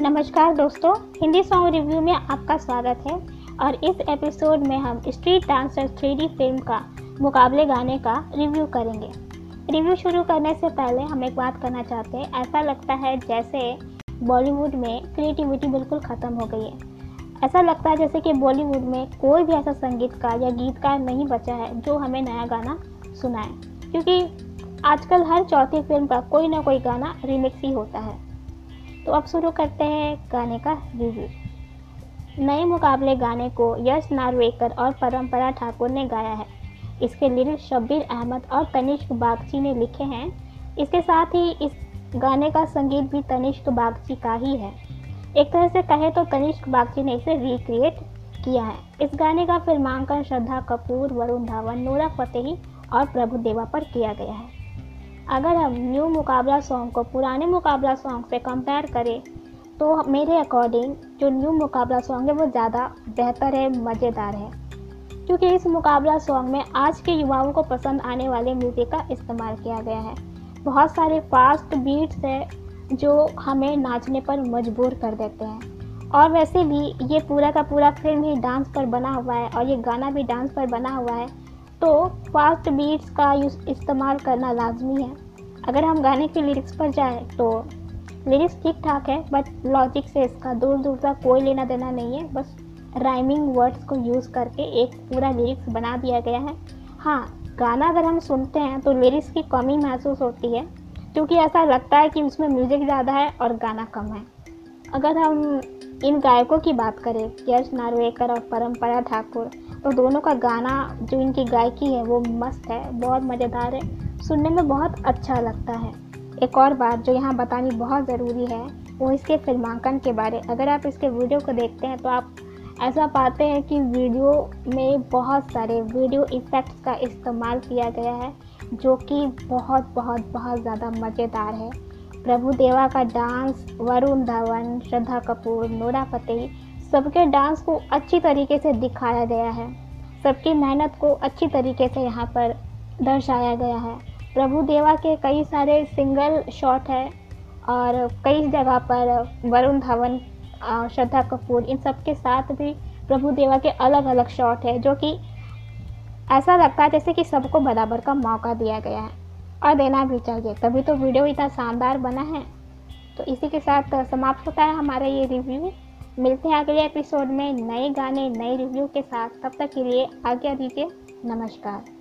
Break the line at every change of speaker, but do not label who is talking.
नमस्कार दोस्तों, Hindi song review में आपका स्वागत है और इस एपिसोड में हम स्ट्रीट डांसर थ्री फ़िल्म का मुकाबले गाने का रिव्यू करेंगे। रिव्यू शुरू करने से पहले हम एक बात करना चाहते हैं। ऐसा लगता है जैसे बॉलीवुड में क्रिएटिविटी बिल्कुल ख़त्म हो गई है। ऐसा लगता है जैसे कि बॉलीवुड में कोई भी ऐसा संगीतकार या गीतकार नहीं बचा है जो हमें नया गाना सुनाए। क्योंकि आजकल हर चौथी फ़िल्म का कोई ना कोई गाना रिमिक्स ही होता है। तो अब शुरू करते हैं गाने का रिव्यू नए मुकाबले गाने को यश नार्वेकर और परंपरा ठाकुर ने गाया है। इसके लिरिक्स शब्बीर अहमद और तनिष्क बागची ने लिखे हैं। इसके साथ ही इस गाने का संगीत भी तनिष्क बागची का ही है। एक तरह से कहे तो तनिष्क बागची ने इसे रिक्रिएट किया है। इस गाने का फिल्मांकन श्रद्धा कपूर, वरुण धावन, नूरा फतेही और प्रभु देवा पर किया गया है। अगर हम न्यू मुकाबला सॉन्ग को पुराने मुकाबला सॉन्ग से कंपेयर करें तो मेरे अकॉर्डिंग जो न्यू मुकाबला सॉन्ग है, वो ज़्यादा बेहतर है, मज़ेदार है। क्योंकि इस मुकाबला सॉन्ग में आज के युवाओं को पसंद आने वाले म्यूज़िक का इस्तेमाल किया गया है। बहुत सारे फास्ट बीट्स है, जो हमें नाचने पर मजबूर कर देते हैं। और वैसे भी ये पूरा का पूरा फ़िल्म ही डांस पर बना हुआ है, और ये गाना भी डांस पर बना हुआ है। तो फास्ट बीट्स का इस्तेमाल करना लाजमी है। अगर हम गाने के लिरिक्स पर जाएँ तो लिरिक्स ठीक ठाक है बट लॉजिक से इसका दूर दूर तक कोई लेना देना नहीं है। बस राइमिंग वर्ड्स को यूज़ करके एक पूरा लिरिक्स बना दिया गया है। हाँ गाना अगर हम सुनते हैं तो लिरिक्स की कमी महसूस होती है, क्योंकि ऐसा लगता है कि उसमें म्यूज़िक ज़्यादा है और गाना कम है। अगर हम इन गायकों की बात करें, यश नार्वेकर और परम्परा ठाकुर तो दोनों का गाना जो इनकी गायकी है, वो मस्त है, बहुत मज़ेदार है। सुनने में बहुत अच्छा लगता है। एक और बात जो यहाँ बतानी बहुत ज़रूरी है, वो इसके फिल्मांकन के बारे। अगर आप इसके वीडियो को देखते हैं तो आप ऐसा पाते हैं कि वीडियो में बहुत सारे वीडियो इफ़ेक्ट्स का इस्तेमाल किया गया है, जो कि बहुत बहुत बहुत ज़्यादा मज़ेदार है। प्रभु देवा का dance, Varun Dhawan, Shraddha Kapoor, Nora Fatehi, सबके डांस को अच्छी तरीके से दिखाया गया है। सबकी मेहनत को अच्छी तरीके से यहाँ पर दर्शाया गया है। प्रभु देवा के कई सारे सिंगल शॉट है और कई जगह पर वरुण धवन श्रद्धा कपूर, इन सब के साथ भी प्रभु देवा के अलग अलग शॉट है, जो कि ऐसा लगता है जैसे कि सबको बराबर का मौका दिया गया है। और देना भी चाहिए। तभी तो वीडियो इतना शानदार बना है। तो इसी के साथ समाप्त होता है हमारा ये रिव्यू मिलते हैं अगले एपिसोड में नए गाने, नए रिव्यू के साथ। तब तक के लिए आज्ञा दीजिए। नमस्कार।